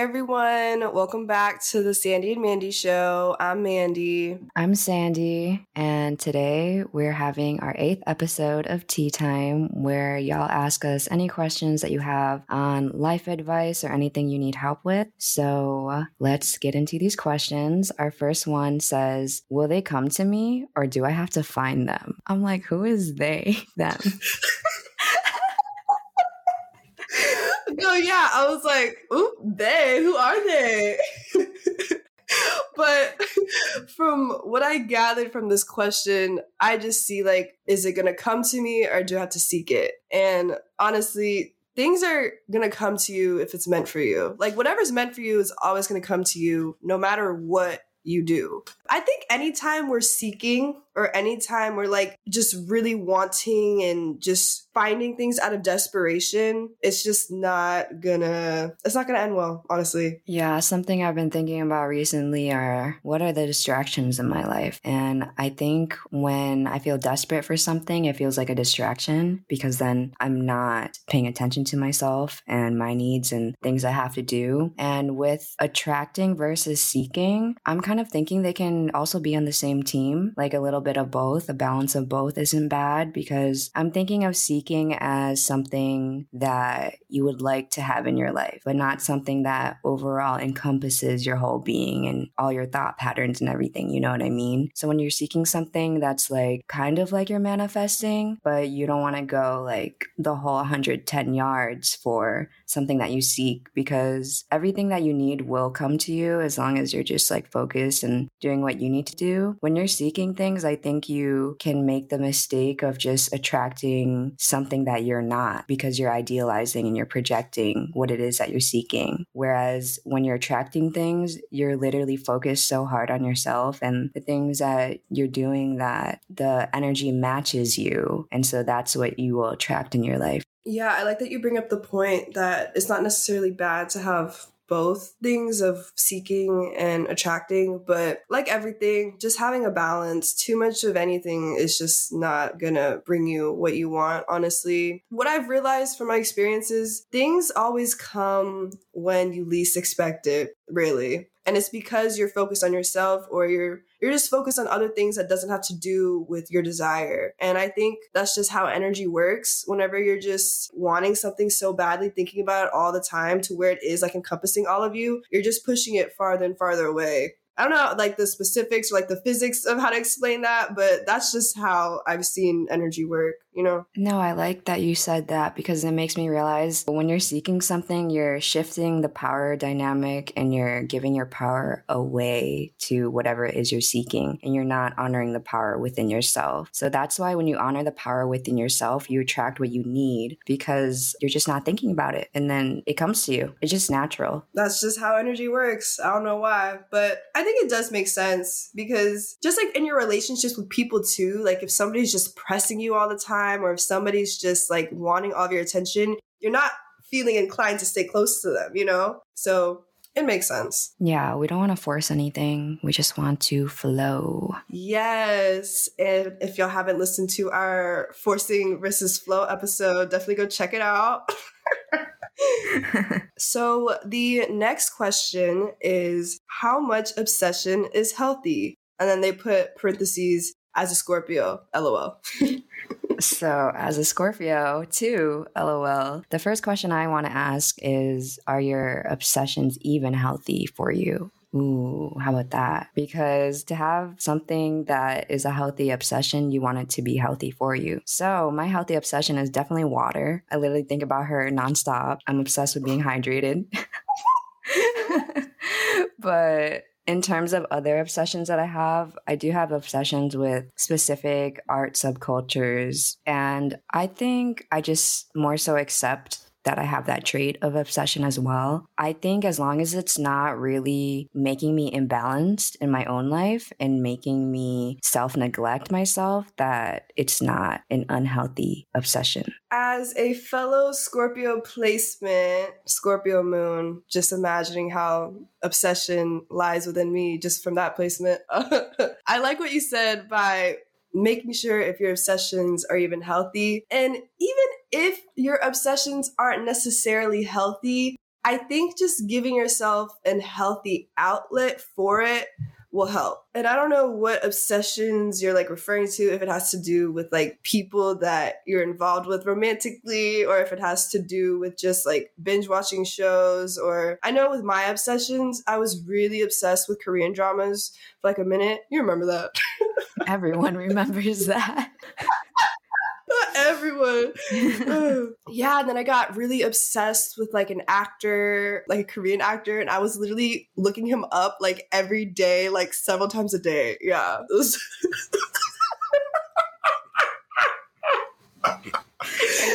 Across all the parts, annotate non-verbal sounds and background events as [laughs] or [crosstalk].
everyone. Welcome back to the Sandy and Mandy Show. I'm Mandy. I'm Sandy. And today we're having our eighth episode of Tea Time where y'all ask us any questions that you have on life advice or anything you need help with. So let's get into these questions. Our first one says, Will they come to me or do I have to find them? I'm like, Who is they? [laughs] Them. [laughs] no, yeah, I was like, "Ooh, they? Who are they?" [laughs] but from what I gathered from this question, I just see like, is it gonna come to me or do I have to seek it? And honestly, things are gonna come to you if it's meant for you. Like whatever's meant for you is always gonna come to you, no matter what you do. I think anytime we're seeking or anytime we're like just really wanting and just finding things out of desperation, it's just not gonna it's not gonna end well, honestly. Yeah, something I've been thinking about recently are what are the distractions in my life? And I think when I feel desperate for something, it feels like a distraction because then I'm not paying attention to myself and my needs and things I have to do. And with attracting versus seeking, I'm kind of thinking they can also be on the same team, like a little bit of both. A balance of both isn't bad because I'm thinking of seeking as something that you would like to have in your life, but not something that overall encompasses your whole being and all your thought patterns and everything. You know what I mean? So when you're seeking something that's like kind of like you're manifesting, but you don't want to go like the whole 110 yards for something that you seek because everything that you need will come to you as long as you're just like focused and doing what you need to do. When you're seeking things, I think you can make the mistake of just attracting something that you're not because you're idealizing and you're projecting what it is that you're seeking. Whereas when you're attracting things, you're literally focused so hard on yourself and the things that you're doing that the energy matches you. And so that's what you will attract in your life. Yeah, I like that you bring up the point that it's not necessarily bad to have both things of seeking and attracting, but like everything, just having a balance. Too much of anything is just not gonna bring you what you want, honestly. What I've realized from my experiences, things always come when you least expect it, really and it's because you're focused on yourself or you're you're just focused on other things that doesn't have to do with your desire. And i think that's just how energy works. Whenever you're just wanting something so badly thinking about it all the time to where it is like encompassing all of you you're just pushing it farther and farther away. I don't know like the specifics or like the physics of how to explain that, but that's just how I've seen energy work you know? No, I like that you said that because it makes me realize when you're seeking something, you're shifting the power dynamic and you're giving your power away to whatever it is you're seeking and you're not honoring the power within yourself. So that's why when you honor the power within yourself, you attract what you need because you're just not thinking about it and then it comes to you. It's just natural. That's just how energy works. I don't know why, but I think it does make sense because just like in your relationships with people too, like if somebody's just pressing you all the time, time or if somebody's just like wanting all of your attention, you're not feeling inclined to stay close to them, you know? So it makes sense. Yeah, we don't want to force anything. We just want to flow. Yes. And if y'all haven't listened to our Forcing versus Flow episode, definitely go check it out. [laughs] [laughs] so the next question is how much obsession is healthy? And then they put parentheses as a Scorpio, lol. [laughs] [laughs] so, as a Scorpio, too, lol, the first question I want to ask is Are your obsessions even healthy for you? Ooh, how about that? Because to have something that is a healthy obsession, you want it to be healthy for you. So, my healthy obsession is definitely water. I literally think about her nonstop. I'm obsessed with being hydrated. [laughs] but in terms of other obsessions that I have, I do have obsessions with specific art subcultures. And I think I just more so accept that I have that trait of obsession as well. I think as long as it's not really making me imbalanced in my own life and making me self neglect myself, that it's not an unhealthy obsession. As a fellow Scorpio placement, Scorpio moon, just imagining how obsession lies within me just from that placement. [laughs] I like what you said by making sure if your obsessions are even healthy. And even if your obsessions aren't necessarily healthy, I think just giving yourself an healthy outlet for it will help. And I don't know what obsessions you're like referring to, if it has to do with like people that you're involved with romantically, or if it has to do with just like binge watching shows. Or I know with my obsessions, I was really obsessed with Korean dramas for like a minute. You remember that? [laughs] Everyone remembers that. Everyone. [laughs] [sighs] yeah, and then I got really obsessed with like an actor, like a Korean actor, and I was literally looking him up like every day, like several times a day. Yeah. [laughs] so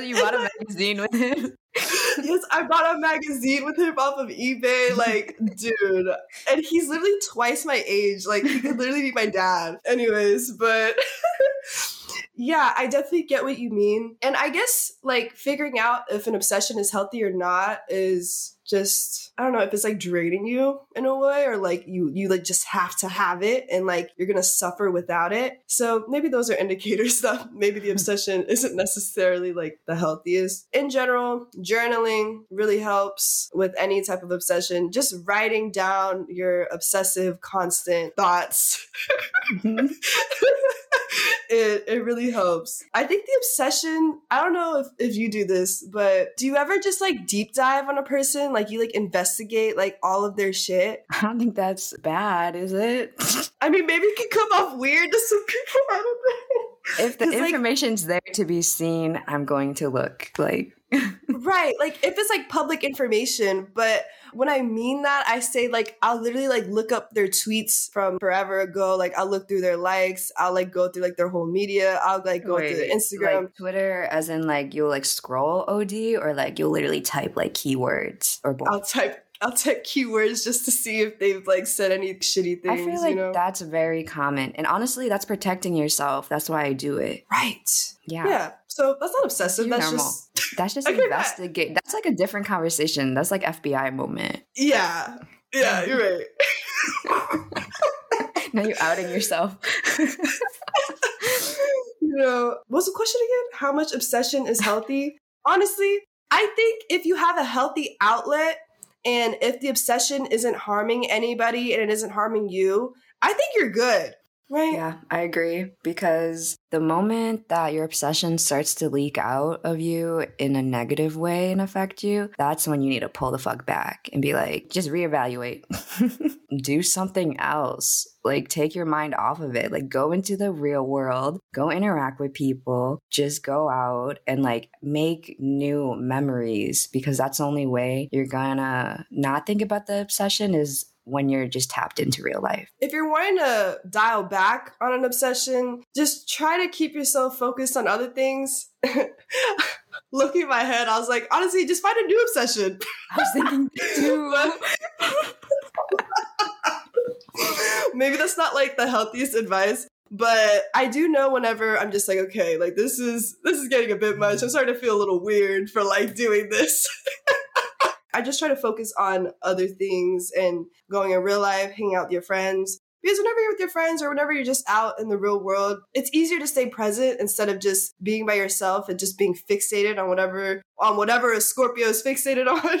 you bought a magazine with him? yes, I bought a magazine with him off of eBay. Like, dude. And he's literally twice my age. Like, he could literally be my dad. Anyways, but [laughs] yeah, I definitely get what you mean. And I guess like figuring out if an obsession is healthy or not is just I don't know if it's like draining you in a way or like you you like just have to have it and like you're to suffer without it. So maybe those are [laughs] indicators that maybe the [laughs] obsession isn't necessarily like the healthiest. In general, journaling really helps with any type of obsession. Just writing down your obsessive constant thoughts. Mm-hmm. [laughs] it it really helps. I think the obsession, I don't know if, if you do this, but do you ever just like deep dive on a person? Like you like investigate like all of their shit? I don't think that's bad, is it? [laughs] I mean, maybe it can come off weird to some people. I don't know. If the [laughs] information's like, there to be seen, I'm going to look like right. Like if it's like public information, but when I mean that, I say like I'll literally like look up their tweets from forever ago. Like I'll look through their likes. I'll like go through like their whole media. I'll like go Wait, through Instagram, like Twitter, as in like you'll like scroll OD or like you'll literally type like keywords or both. I'll type I'll type keywords just to see if they've like said any shitty things. I feel like you know? that's very common, and honestly, that's protecting yourself. That's why I do it. Right. Yeah. Yeah. So that's not obsessive. You're that's normal. just [laughs] that's just [laughs] okay, investigate. That's like a different conversation. That's like FBI moment. Yeah. Yeah. [laughs] You're right. now you're outing yourself. you know, what's the question again? How much obsession is healthy? Honestly, I think if you have a healthy outlet and if the obsession isn't harming anybody and it isn't harming you, I think you're good. Right. Yeah, I agree. Because the moment that your obsession starts to leak out of you in a negative way and affect you, that's when you need to pull the fuck back and be like, just reevaluate, [laughs] do something else. Like, take your mind off of it. Like, go into the real world, go interact with people, just go out and like make new memories because that's the only way you're gonna not think about the obsession is when you're just tapped into real life. If you're wanting to dial back on an obsession, just try to keep yourself focused on other things. [laughs] Looking at my head, I was like, honestly, just find a new obsession. I was thinking too. [laughs] Maybe that's not like the healthiest advice, but I do know whenever I'm just like, okay, like this is this is getting a bit much. I'm starting to feel a little weird for like doing this. [laughs] I just try to focus on other things and going in real life, hanging out with your friends. Because whenever you're with your friends or whenever you're just out in the real world, it's easier to stay present instead of just being by yourself and just being fixated on whatever on whatever a Scorpio is fixated [laughs] on.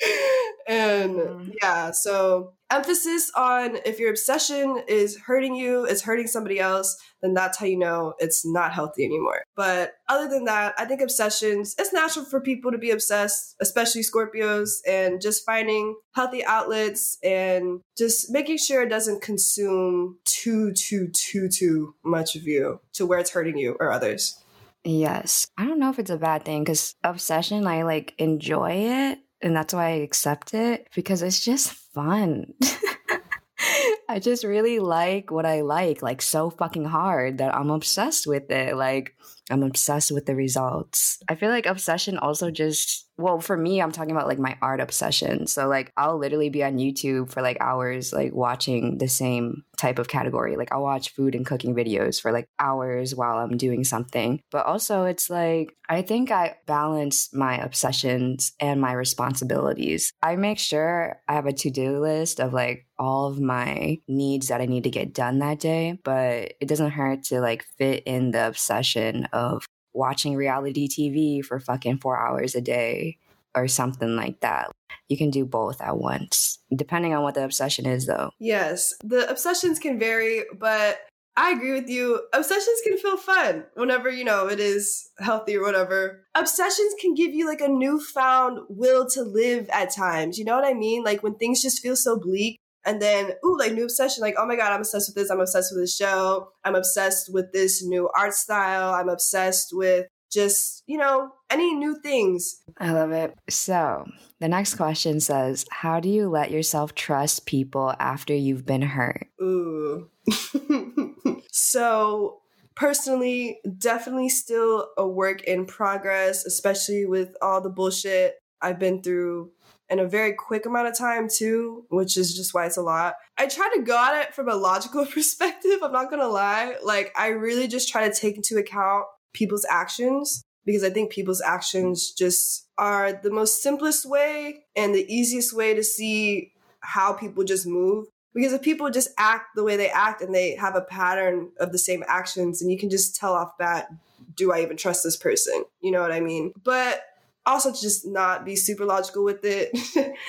[laughs] and mm. yeah, so emphasis on if your obsession is hurting you, is hurting somebody else, then that's how you know it's not healthy anymore. But other than that, I think obsessions, it's natural for people to be obsessed, especially Scorpios, and just finding healthy outlets and just making sure it doesn't consume too, too, too, too much of you to where it's hurting you or others. Yes. I don't know if it's a bad thing because obsession, I like enjoy it. And that's why I accept it because it's just fun. [laughs] I just really like what I like, like so fucking hard that I'm obsessed with it. Like, I'm obsessed with the results. I feel like obsession also just well, for me, I'm talking about like my art obsession. So like I'll literally be on YouTube for like hours like watching the same type of category. Like I'll watch food and cooking videos for like hours while I'm doing something. But also it's like I think I balance my obsessions and my responsibilities. I make sure I have a to-do list of like all of my needs that I need to get done that day, but it doesn't hurt to like fit in the obsession of watching reality TV for fucking four hours a day or something like that. You can do both at once, depending on what the obsession is, though. Yes, the obsessions can vary, but I agree with you. Obsessions can feel fun whenever, you know, it is healthy or whatever. Obsessions can give you like a newfound will to live at times. You know what I mean? Like when things just feel so bleak. And then, ooh, like new obsession, like, oh my God, I'm obsessed with this. I'm obsessed with this show. I'm obsessed with this new art style. I'm obsessed with just, you know, any new things. I love it. So, the next question says, How do you let yourself trust people after you've been hurt? Ooh. [laughs] so, personally, definitely still a work in progress, especially with all the bullshit I've been through in a very quick amount of time too, which is just why it's a lot. I try to go at it from a logical [laughs] perspective, I'm not gonna lie. Like I really just try to take into account people's actions because I think people's actions just are the most simplest way and the easiest way to see how people just move. Because if people just act the way they act and they have a pattern of the same actions, and you can just tell off bat, do I even trust this person? You know what I mean? But also to just not be super logical with it.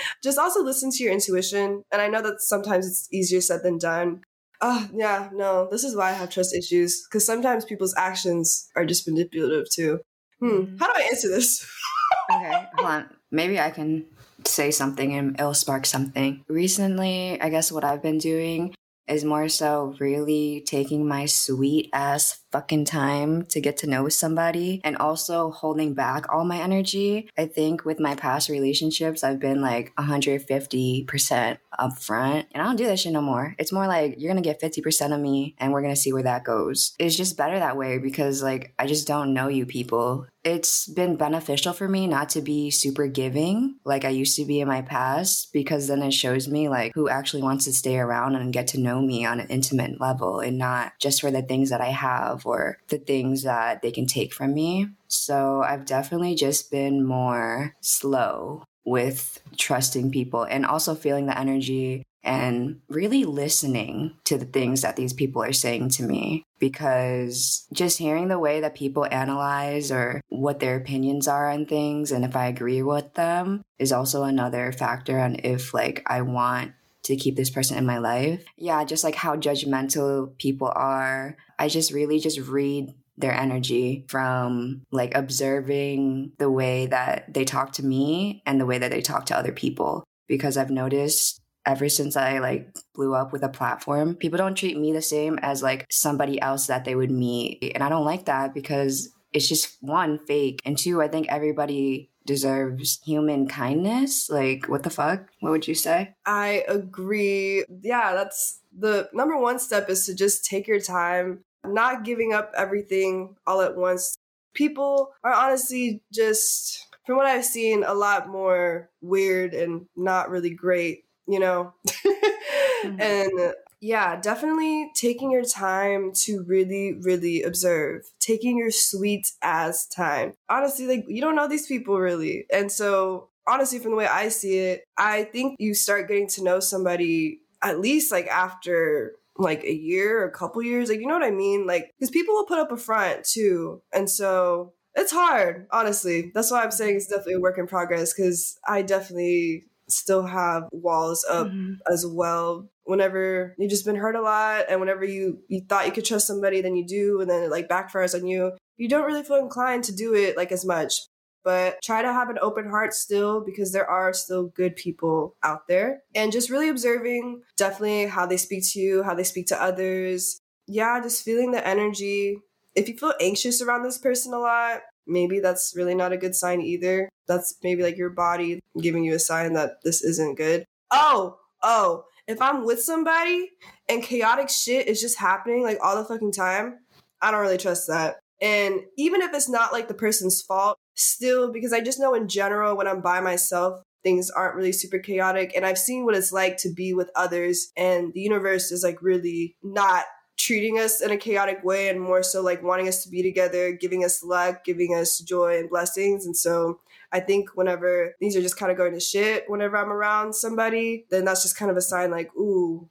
[laughs] just also listen to your intuition. And I know that sometimes it's easier said than done. Oh, yeah, no, this is why I have trust issues because sometimes people's actions are just manipulative too. Hmm, mm-hmm. how do I answer this? [laughs] okay, hold on. Maybe I can say something and it'll spark something. Recently, I guess what I've been doing is more so really taking my sweet ass fucking time to get to know somebody and also holding back all my energy. I think with my past relationships, I've been like 150% upfront and I don't do that shit no more. It's more like you're gonna get 50% of me and we're gonna see where that goes. It's just better that way because like I just don't know you people it's been beneficial for me not to be super giving like I used to be in my past because then it shows me like who actually wants to stay around and get to know me on an intimate level and not just for the things that I have or the things that they can take from me. So I've definitely just been more slow with trusting people and also feeling the energy and really listening to the things that these people are saying to me because just hearing the way that people analyze or what their opinions are on things and if I agree with them is also another factor on if like I want to keep this person in my life. Yeah, just like how judgmental people are. I just really just read their energy from like observing the way that they talk to me and the way that they talk to other people because I've noticed ever since I like blew up with a platform, people don't treat me the same as like somebody else that they would meet. And I don't like that because it's just one fake and two, I think everybody deserves human kindness. Like, what the fuck? What would you say? I agree. Yeah, that's the number one step is to just take your time, not giving up everything all at once. People are honestly just, from what I've seen, a lot more weird and not really great you know? mm-hmm. [laughs] [laughs] And yeah, definitely taking your time to really, really observe, taking your sweet ass time. Honestly, like you don't know these people really. And so, honestly, from the way I see it, I think you start getting to know somebody at least like after like a year or a couple years. Like, you know what I mean? Like, because people will put up a front too. And so, it's hard, honestly. That's why I'm saying it's definitely a work in progress because I definitely still have walls up mm-hmm. as well whenever you've just been hurt a lot and whenever you you thought you could trust somebody then you do and then it like backfires on you you don't really feel inclined to do it like as much but try to have an open heart still because there are still good people out there and just really observing definitely how they speak to you how they speak to others yeah just feeling the energy if you feel anxious around this person a lot maybe that's really not a good sign either. That's maybe like your body giving you a sign that this isn't good. Oh, oh, if I'm with somebody and chaotic shit is just happening like all the fucking time, I don't really trust that. And even if it's not like the person's fault, still, because I just know in general when I'm by myself, things aren't really super chaotic. And I've seen what it's like to be with others, and the universe is like really not treating us in a chaotic way and more so like wanting us to be together, giving us luck, giving us joy and blessings. And so I think whenever things are just kind of going to shit, whenever I'm around somebody, then that's just kind of a sign like, ooh.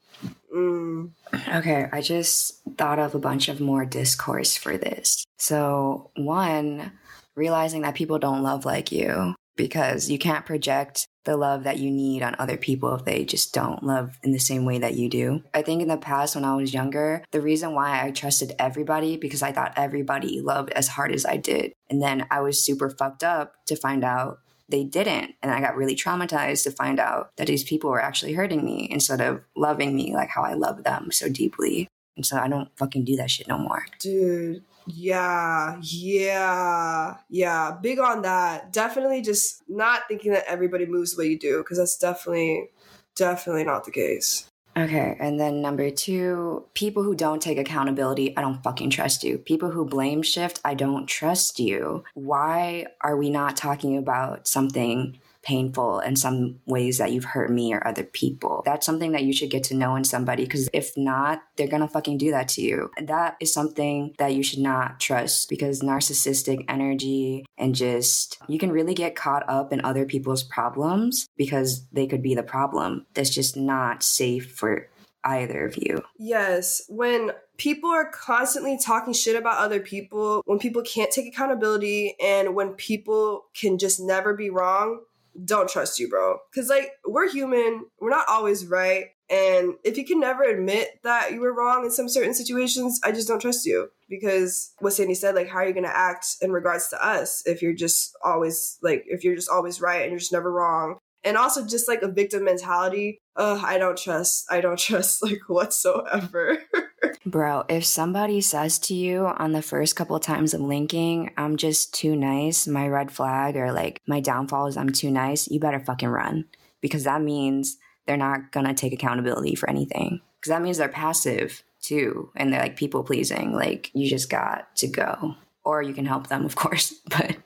Mm. Okay, I just thought of a bunch of more discourse for this. So, one, realizing that people don't love like you because you can't project the love that you need on other people if they just don't love in the same way that you do. I think in the past when I was younger, the reason why I trusted everybody because I thought everybody loved as hard as I did. And then I was super fucked up to find out they didn't. And I got really traumatized to find out that these people were actually hurting me instead of loving me like how I love them so deeply. And so I don't fucking do that shit no more. Dude, yeah, yeah, yeah. Big on that. Definitely just not thinking that everybody moves the way you do, because that's definitely, definitely not the case. Okay, and then number two, people who don't take accountability, I don't fucking trust you. People who blame shift, I don't trust you. Why are we not talking about something painful in some ways that you've hurt me or other people. That's something that you should get to know in somebody because if not, they're gonna fucking do that to you. That is something that you should not trust because narcissistic energy and just you can really get caught up in other people's problems because they could be the problem. That's just not safe for either of you. Yes. When people are constantly talking shit about other people, when people can't take accountability, and when people can just never be wrong, don't trust you, bro. Cause like we're human, we're not always right. And if you can never admit that you were wrong in some certain situations, I just don't trust you. Because what Sandy said, like, how are you gonna act in regards to us if you're just always like if you're just always right and you're just never wrong? And also just like a victim mentality. Uh, I don't trust. I don't [laughs] trust like whatsoever. [laughs] Bro, if somebody says to you on the first couple of times of linking, I'm just too nice, my red flag or like my downfall is I'm too nice, you better fucking run because that means they're not gonna take accountability for anything. Because that means they're passive too and they're like people pleasing. Like you just got to go. Or you can help them, of course. [laughs] But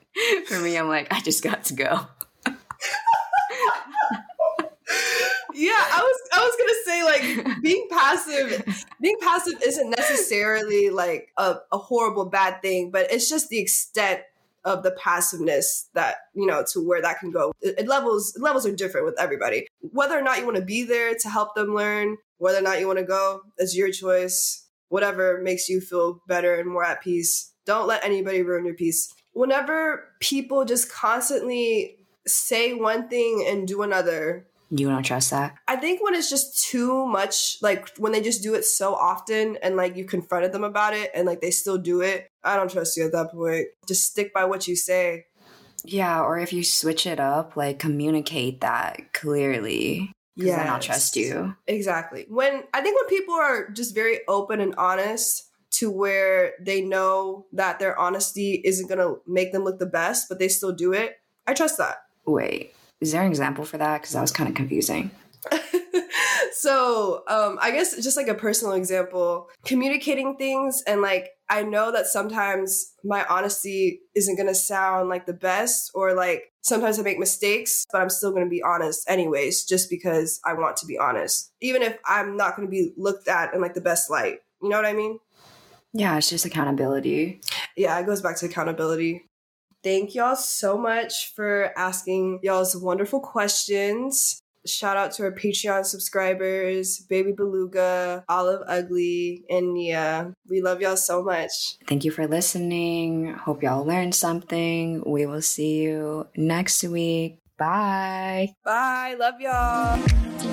for me, I'm like, I just got to go. [laughs] yeah, I was I was gonna say like being passive, [laughs] being passive isn't necessarily like a, a horrible bad thing, but it's just the extent of the passiveness that you know to where that can go. It, it levels levels are different with everybody. Whether or not you want to be there to help them learn, whether or not you want to go, is your choice. Whatever makes you feel better and more at peace. Don't let anybody ruin your peace. Whenever people just constantly say one thing and do another, you don't trust that? I think when it's just too much, like when they just do it so often and like you confronted them about it and like they still do it, I don't trust you at that point. Just stick by what you say. Yeah, or if you switch it up, like communicate that clearly. Yeah, I don't trust you. Exactly. When I think when people are just very open and honest to where they know that their honesty isn't gonna make them look the best, but they still do it, I trust that. Wait, is there an example for that? Because that was kind of confusing. [laughs] so um, I guess just like a personal example, communicating things and like I know that sometimes my honesty isn't gonna sound like the best or like sometimes I make mistakes, but I'm still gonna be honest anyways, just because I want to be honest. Even if I'm not gonna be looked at in like the best light. You know what I mean? Yeah, it's just accountability. Yeah, it goes back to accountability. Thank y'all so much for asking y'all's wonderful questions. Shout out to our Patreon subscribers, Baby Beluga, Olive Ugly, and Nia. We love y'all so much. Thank you for listening. Hope y'all learned something. We will see you next week. Bye. Bye. Love y'all.